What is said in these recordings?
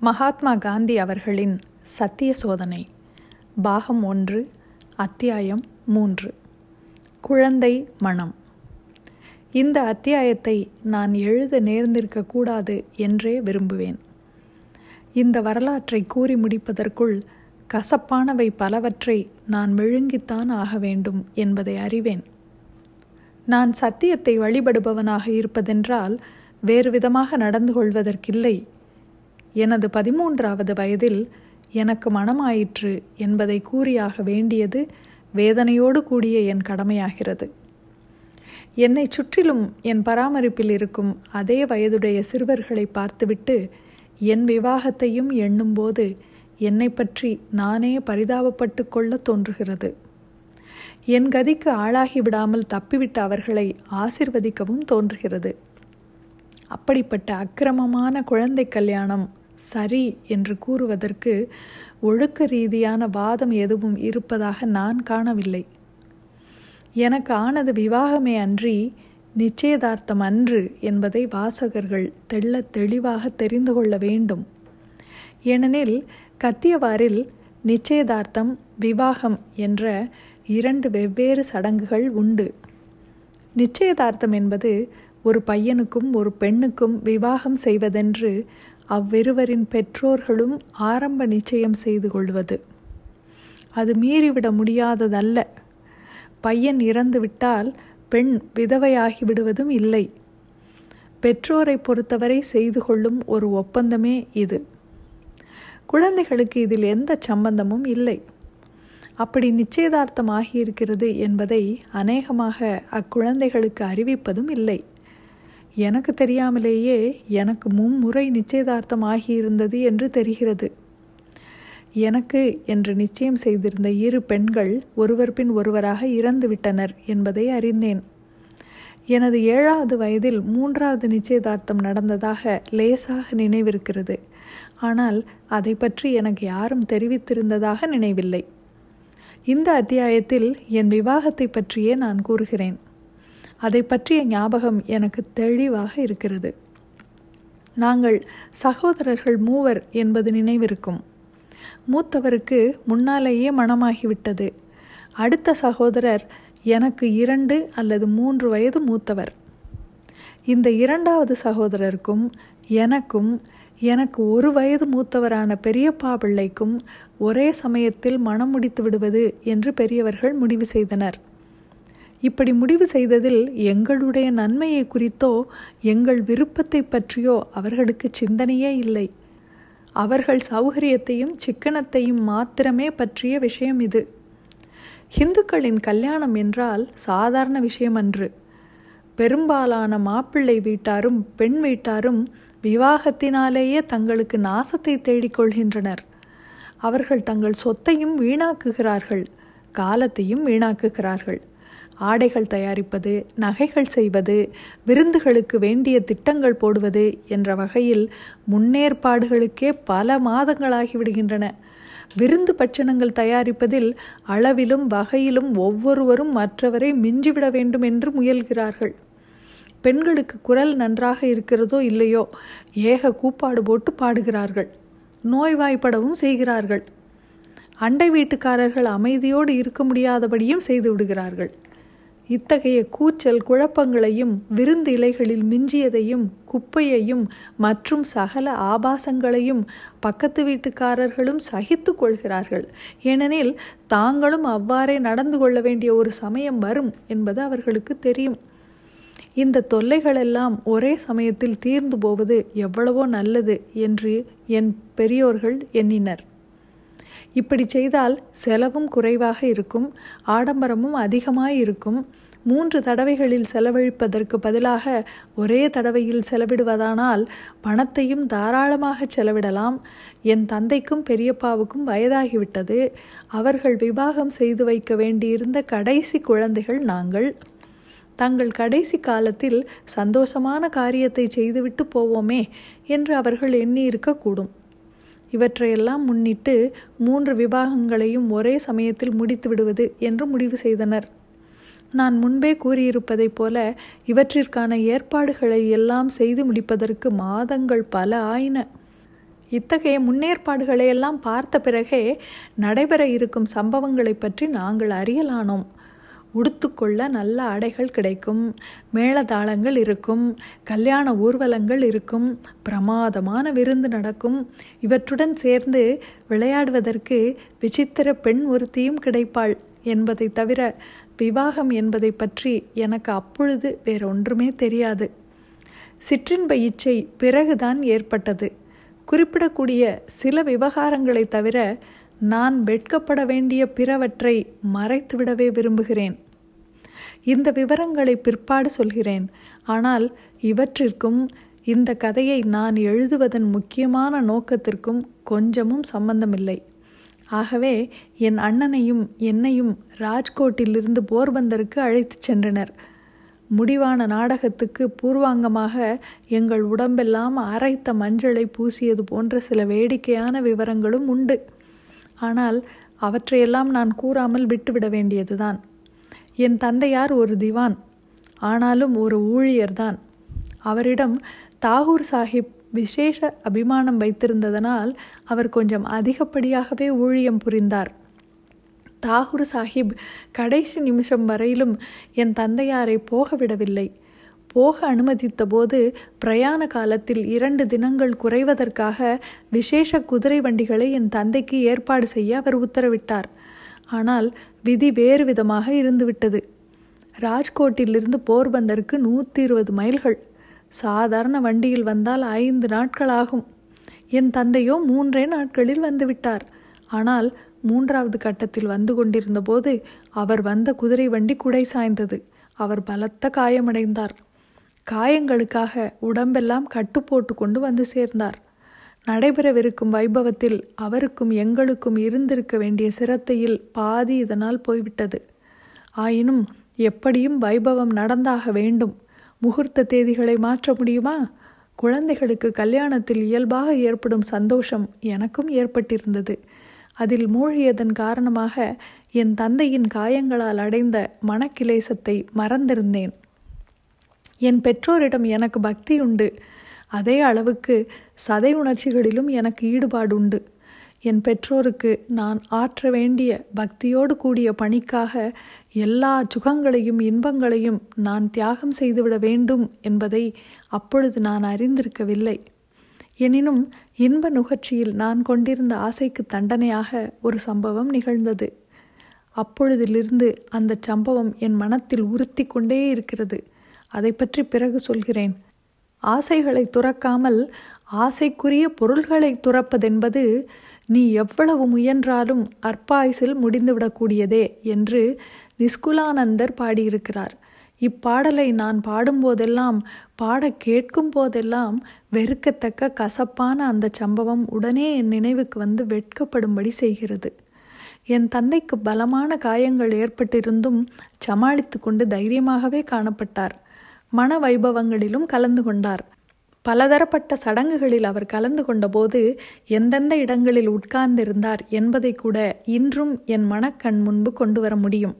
மகாத்மா காந்தி அவர்களின் சத்திய சோதனை பாகம் ஒன்று அத்தியாயம் மூன்று. குழந்தை மனம். இந்த அத்தியாயத்தை நான் எழுத நேர்ந்திருக்கக்கூடாது என்றே விரும்புவேன். இந்த வரலாற்றை கூறி முடிப்பதற்குள் கசப்பானவை பலவற்றை நான் விழுங்கித்தான் ஆக வேண்டும் என்பதை அறிவேன். நான் சத்தியத்தை வழிபடுபவனாக இருப்பதென்றால் வேறு விதமாக நடந்து கொள்வதற்கில்லை. எனது பதிமூன்றாவது வயதில் எனக்கு மனமாயிற்று என்பதை கூறியாக வேண்டியது வேதனையோடு கூடிய என் கடமையாகிறது. என்னை சுற்றிலும் என் பராமரிப்பில் இருக்கும் அதே வயதுடைய சிறுவர்களை பார்த்துவிட்டு என் விவாகத்தையும் எண்ணும்போது என்னை பற்றி நானே பரிதாபப்பட்டு கொள்ள தோன்றுகிறது. என் கதிக்கு ஆளாகி விடாமல் தப்பிவிட்ட அவர்களை ஆசிர்வதிக்கவும் தோன்றுகிறது. அப்படிப்பட்ட அக்கிரமமான குழந்தை கல்யாணம் சரி என்று கூறுவதற்கு ஒழுக்க ரீதியான வாதம் எதுவும் இருப்பதாக நான் காணவில்லை. எனக்கு ஆனது விவாகமே அன்றி நிச்சயதார்த்தம் அன்று என்பதை வாசகர்கள் தெள்ள தெளிவாக தெரிந்து கொள்ள வேண்டும். ஏனெனில் கத்தியவாரில் நிச்சயதார்த்தம் விவாகம் என்ற இரண்டு வெவ்வேறு சடங்குகள் உண்டு. நிச்சயதார்த்தம் என்பது ஒரு பையனுக்கும் ஒரு பெண்ணுக்கும் விவாகம் செய்வதென்று அவ்விருவரின் பெற்றோர்களும் ஆரம்ப நிச்சயம் செய்து கொள்வது. அது மீறிவிட முடியாததல்ல. பையன் இறந்துவிட்டால் பெண் விதவையாகி விடுவதும் இல்லை. பெற்றோரை பொறுத்தவரை செய்து கொள்ளும் ஒரு ஒப்பந்தமே இது. குழந்தைகளுக்கு இதில் எந்த சம்பந்தமும் இல்லை. அப்படி நிச்சயதார்த்தம் ஆகியிருக்கிறது என்பதை அநேகமாக அக்குழந்தைகளுக்கு அறிவிப்பதும் இல்லை. எனக்கு தெரியாமலேயே எனக்கு மும்முறை நிச்சயதார்த்தம் ஆகியிருந்தது என்று தெரிகிறது. எனக்கு என்று நிச்சயம் செய்திருந்த இரு பெண்கள் ஒருவர் பின் ஒருவராக இறந்துவிட்டனர் என்பதை அறிந்தேன். எனது ஏழாவது வயதில் மூன்றாவது நிச்சயதார்த்தம் நடந்ததாக லேசாக நினைவிருக்கிறது. ஆனால் அதை பற்றி எனக்கு யாரும் தெரிவித்திருந்ததாக நினைவில்லை. இந்த அத்தியாயத்தில் என் விவாகத்தை பற்றியே நான் கூறுகிறேன். அதை பற்றிய ஞாபகம் எனக்கு தெளிவாக இருக்கிறது. நாங்கள் சகோதரர்கள் மூவர் என்பது நினைவிருக்கும். மூத்தவருக்கு முன்னாலேயே மனமாகிவிட்டது அடுத்த சகோதரர் எனக்கு இரண்டு அல்லது மூன்று வயது மூத்தவர். இந்த இரண்டாவது சகோதரருக்கும் எனக்கும் எனக்கு ஒரு வயது மூத்தவரான பெரியப்பா பிள்ளைக்கும் ஒரே சமயத்தில் மனம் முடித்து விடுவது என்று பெரியவர்கள் முடிவு செய்தனர். இப்படி முடிவு செய்ததில் எங்களுடைய நன்மையை குறித்தோ எங்கள் விருப்பத்தை பற்றியோ அவர்களுக்கு சிந்தனையே இல்லை. அவர்கள் சௌகரியத்தையும் சிக்கனத்தையும் மாத்திரமே பற்றிய விஷயம் இது. இந்துக்களின் கல்யாணம் என்றால் சாதாரண விஷயம் அன்று பெரும்பாலான மாப்பிள்ளை வீட்டாரும் பெண் வீட்டாரும் விவாகத்தினாலேயே தங்களுக்கு நாசத்தை தேடிக்கொள்கின்றனர் அவர்கள் தங்கள் சொத்தையும் வீணாக்குகிறார்கள் காலத்தையும் வீணாக்குகிறார்கள். ஆடைகள் தயாரிப்பது நகைகள் செய்வது விருந்துகளுக்கு வேண்டிய திட்டங்கள் போடுவது என்ற வகையில் முன்னேற்பாடுகளுக்கே பல மாதங்களாகிவிடுகின்றன விருந்து பட்சணங்கள் தயாரிப்பதில் அளவிலும் வகையிலும் ஒவ்வொருவரும் மற்றவரை மிஞ்சிவிட வேண்டும் என்று முயல்கிறார்கள். பெண்களுக்கு குரல் நன்றாக இருக்கிறதோ இல்லையோ ஏக கூப்பாடு போட்டு பாடுகிறார்கள். நோய்வாய்ப்படவும் செய்கிறார்கள். அண்டை வீட்டுக்காரர்கள் அமைதியோடு இருக்க முடியாதபடியும் செய்து விடுகிறார்கள். இத்தகைய கூச்சல் குழப்பங்களையும் விருந்து இலைகளில் மிஞ்சியதையும் குப்பையையும் மற்றும் சகல ஆபாசங்களையும் பக்கத்து வீட்டுக்காரர்களும் சகித்து கொள்கிறார்கள். ஏனெனில் தாங்களும் அவ்வாறே நடந்து கொள்ள வேண்டிய ஒரு சமயம் வரும் என்பது அவர்களுக்கு தெரியும். இந்த தொல்லைகளெல்லாம் ஒரே சமயத்தில் தீர்ந்து போவது எவ்வளவோ நல்லது என்று என் பெரியோர்கள் எண்ணினர். இப்படி செய்தால் செலவும் குறைவாக இருக்கும் ஆடம்பரமும் அதிகமாக இருக்கும் மூன்று தடவைகளில் செலவழிப்பதற்கு பதிலாக ஒரே தடவையில் செலவிடுவதானால் பணத்தையும் தாராளமாக செலவிடலாம். என் தந்தைக்கும் பெரியப்பாவுக்கும் வயதாகிவிட்டது. அவர்கள் விவாகம் செய்து வைக்க வேண்டியிருந்த கடைசி குழந்தைகள் நாங்கள். தங்கள் கடைசி காலத்தில் சந்தோஷமான காரியத்தை செய்துவிட்டு போவோமே என்று அவர்கள் எண்ணி இருக்கக்கூடும் இவற்றையெல்லாம் முன்னிட்டு மூன்று விவாகங்களையும் ஒரே சமயத்தில் முடித்து விடுவது என்று முடிவு செய்தனர். நான் முன்பே கூறியிருப்பதைப் போல இவற்றிற்கான ஏற்பாடுகளை எல்லாம் செய்து முடிப்பதற்கு மாதங்கள் பல ஆயின. இத்தகைய முன்னேற்பாடுகளை எல்லாம் பார்த்த பிறகே நடைபெற இருக்கும் சம்பவங்களை பற்றி நாங்கள் அறியலானோம். உடுத்துக்கொள்ள நல்ல ஆடைகள் கிடைக்கும் மேளதாளங்கள் இருக்கும் கல்யாண ஊர்வலங்கள் இருக்கும் பிரமாதமான விருந்து நடக்கும். இவற்றுடன் சேர்ந்து விளையாடுவதற்கு விசித்திர பெண் ஒருத்தியும் கிடைப்பாள் என்பதை தவிர விவாகம் என்பதை பற்றி எனக்கு அப்பொழுது வேறொன்றுமே தெரியாது. சிற்றின்ப இச்சை பிறகுதான் ஏற்பட்டது. குறிப்பிடக்கூடிய சில விவகாரங்களை தவிர நான் வெட்கப்பட வேண்டிய பிறவற்றை மறைத்துவிடவே விரும்புகிறேன். இந்த விவரங்களை பிற்பாடு சொல்கிறேன். ஆனால் இவற்றிற்கும் இந்த கதையை நான் எழுதுவதன் முக்கியமான நோக்கத்திற்கும் கொஞ்சமும் சம்பந்தமில்லை. ஆகவே என் அண்ணனையும் என்னையும் ராஜ்கோட்டிலிருந்து போர்பந்தருக்கு அழைத்துச் சென்றனர். முடிவான நாடகத்துக்கு பூர்வாங்கமாக எங்கள் உடம்பெல்லாம் அரைத்த மஞ்சளை பூசியது போன்ற சில வேடிக்கையான விவரங்களும் உண்டு. ஆனால் அவற்றையெல்லாம் நான் கூறாமல் விட்டுவிட வேண்டியதுதான். என் தந்தையார் ஒரு திவான் ஆனாலும் ஒரு ஊழியர்தான். அவரிடம் தாகூர் சாஹிப் விசேஷ அபிமானம் வைத்திருந்ததனால் அவர் கொஞ்சம் அதிகப்படியாகவே ஊழியம் புரிந்தார். தாகூர் சாஹிப் கடைசி நிமிஷம் வரையிலும் என் தந்தையாரை போக விடவில்லை. போக அனுமதித்த போது பிரயாண காலத்தில் இரண்டு தினங்கள் குறைவதற்காக விசேஷ குதிரை வண்டிகளை என் தந்தைக்கு ஏற்பாடு செய்ய அவர் உத்தரவிட்டார். ஆனால் விதி வேறு விதமாக இருந்துவிட்டது. ராஜ்கோட்டிலிருந்து போர்பந்தருக்கு நூற்றி இருபது மைல்கள். சாதாரண வண்டியில் வந்தால் ஐந்து நாட்கள் ஆகும் என் தந்தையோ மூன்றே நாட்களில் வந்துவிட்டார். ஆனால் மூன்றாவது கட்டத்தில் வந்து கொண்டிருந்தபோது அவர் வந்த குதிரை வண்டி குடை சாய்ந்தது. அவர் பலத்த காயமடைந்தார். காயங்களுக்காக உடம்பெல்லாம் கட்டு போட்டு கொண்டு வந்து சேர்ந்தார். நடைபெறவிருக்கும் வைபவத்தில் அவருக்கும் எங்களுக்கும் இருந்திருக்க வேண்டிய சிரத்தையில் பாதி இதனால் போய்விட்டது. ஆயினும் எப்படியும் வைபவம் நடந்தாக வேண்டும். முகூர்த்த தேதிகளை மாற்ற முடியுமா? குழந்தைகளுக்கு கல்யாணத்தில் இயல்பாக ஏற்படும் சந்தோஷம் எனக்கும் ஏற்பட்டிருந்தது. அதில் மூழ்கியதன் காரணமாக என் தந்தையின் காயங்களால் அடைந்த மனக்கிலேசத்தை மறந்திருந்தேன். என் பெற்றோரிடம் எனக்கு பக்தி உண்டு. அதே அளவுக்கு சதை உணர்ச்சிகளிலும் எனக்கு ஈடுபாடு உண்டு என் பெற்றோருக்கு நான் ஆற்ற வேண்டிய பக்தியோடு கூடிய பணிக்காக எல்லா சுகங்களையும் இன்பங்களையும் நான் தியாகம் செய்துவிட வேண்டும் என்பதை அப்பொழுது நான் அறிந்திருக்கவில்லை. எனினும் இன்ப நுகர்ச்சியில் நான் கொண்டிருந்த ஆசைக்கு தண்டனையாக ஒரு சம்பவம் நிகழ்ந்தது. அப்பொழுதிலிருந்து அந்த சம்பவம் என் மனத்தில் உறுத்தி கொண்டே இருக்கிறது. அதை பற்றி பிறகு சொல்கிறேன். ஆசைகளை துறக்காமல் ஆசைக்குரிய பொருள்களை துறப்பதென்பது நீ எவ்வளவு முயன்றாலும் அற்பாயுசில் முடிந்துவிடக்கூடியதே என்று நிஸ்குலானந்தர் பாடியிருக்கிறார். இப்பாடலை நான் பாடும்போதெல்லாம் பாட கேட்கும் போதெல்லாம் வெறுக்கத்தக்க கசப்பான அந்த சம்பவம் உடனே என் நினைவுக்கு வந்து வெட்கப்படும்படி செய்கிறது. என் தந்தைக்கு பலமான காயங்கள் ஏற்பட்டிருந்தும் சமாளித்து கொண்டு தைரியமாகவே காணப்பட்டார். மன வைபவங்களிலும் கலந்து கொண்டார். பலதரப்பட்ட சடங்குகளில் அவர் கலந்து கொண்டபோது எந்தெந்த இடங்களில் உட்கார்ந்திருந்தார் என்பதை கூட இன்றும் என் மனக்கண் முன்பு கொண்டு வர முடியும்.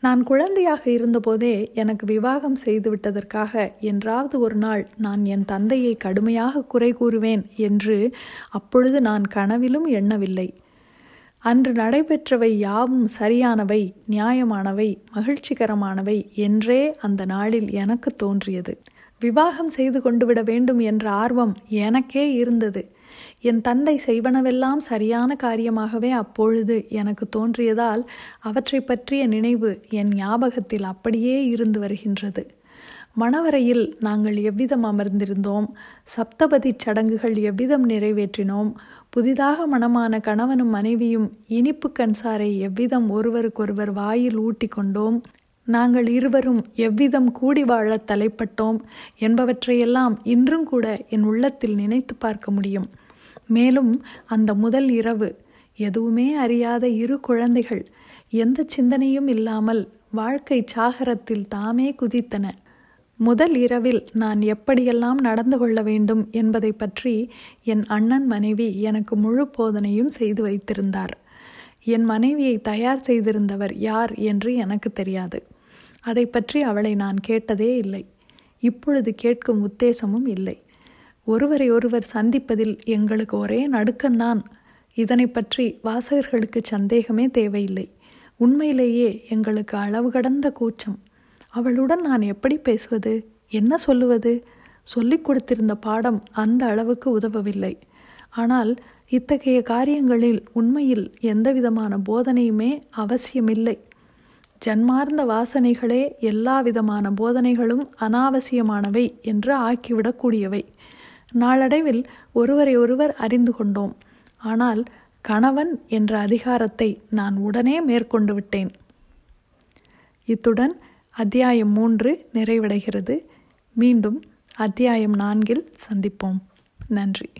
நான் குழந்தையாக இருந்தபோதே எனக்கு விவாகம் செய்துவிட்டதற்காக என்றாவது ஒரு நாள் நான் என் தந்தையை கடுமையாக குறை கூறுவேன் என்று அப்பொழுது நான் கனவிலும் எண்ணவில்லை. அன்று நடைபெற்றவை யாவும் சரியானவை நியாயமானவை மகிழ்ச்சிகரமானவை என்றே அந்த நாளில் எனக்கு தோன்றியது. விவாகம் செய்து கொண்டு விட வேண்டும் என்ற ஆர்வம் எனக்கே இருந்தது. என் தந்தை செய்வனவெல்லாம் சரியான காரியமாகவே அப்பொழுது எனக்கு தோன்றியதால் அவற்றை பற்றிய நினைவு என் ஞாபகத்தில் அப்படியே இருந்து வருகின்றது. மணவரையில் நாங்கள் எவ்விதம் அமர்ந்திருந்தோம்? சப்தபதி சடங்குகள் எவ்விதம் நிறைவேற்றினோம்? புதிதாக மணமான கணவனும் மனைவியும் இனிப்பு கண்சாரை எவ்விதம் ஒருவருக்கொருவர் வாயில் ஊட்டி கொண்டோம்? நாங்கள் இருவரும் எவ்விதம் கூடி வாழ தலைப்பட்டோம் என்பவற்றையெல்லாம் இன்றும் கூட என் உள்ளத்தில் நினைத்து பார்க்க முடியும். மேலும் அந்த முதல் இரவு எதுவுமே அறியாத இரு குழந்தைகள் எந்த சிந்தனையும் இல்லாமல் வாழ்க்கை சாகரத்தில் தாமே குதித்தன. முதல் இரவில் நான் எப்படியெல்லாம் நடந்து கொள்ள வேண்டும் என்பதை பற்றி என் அண்ணன் மனைவி எனக்கு முழு போதனையும் செய்து வைத்திருந்தார். என் மனைவியை தயார் செய்திருந்தவர் யார் என்று எனக்கு தெரியாது. அதை பற்றி அவளை நான் கேட்டதே இல்லை. இப்பொழுது கேட்கும் உத்தேசமும் இல்லை. ஒருவரை ஒருவர் சந்திப்பதில் எங்களுக்கு ஒரே நடுக்கம்தான். இதனை பற்றி வாசகர்களுக்கு சந்தேகமே தேவையில்லை. உண்மையிலேயே எங்களுக்கு அளவு கடந்த கூச்சம். அவளுடன் நான் எப்படி பேசுவது? என்ன சொல்லுவது? சொல்லிக் கொடுத்திருந்த பாடம் அந்த அளவுக்கு உதவவில்லை. ஆனால் இத்தகைய காரியங்களில் உண்மையில் எந்தவிதமான போதனையுமே அவசியமில்லை. ஜன்மார்ந்த வாசனைகளே எல்லா விதமான போதனைகளும் அனாவசியமானவை என்று ஆக்கிவிடக்கூடியவை. நாளடைவில் ஒருவரை ஒருவர் அறிந்து கொண்டோம். ஆனால் கணவன் என்ற அதிகாரத்தை நான் உடனே மேற்கொண்டு விட்டேன். இத்துடன் அத்தியாயம் மூன்று நிறைவடைகிறது. மீண்டும் அத்தியாயம் நான்கில் சந்திப்போம். நன்றி.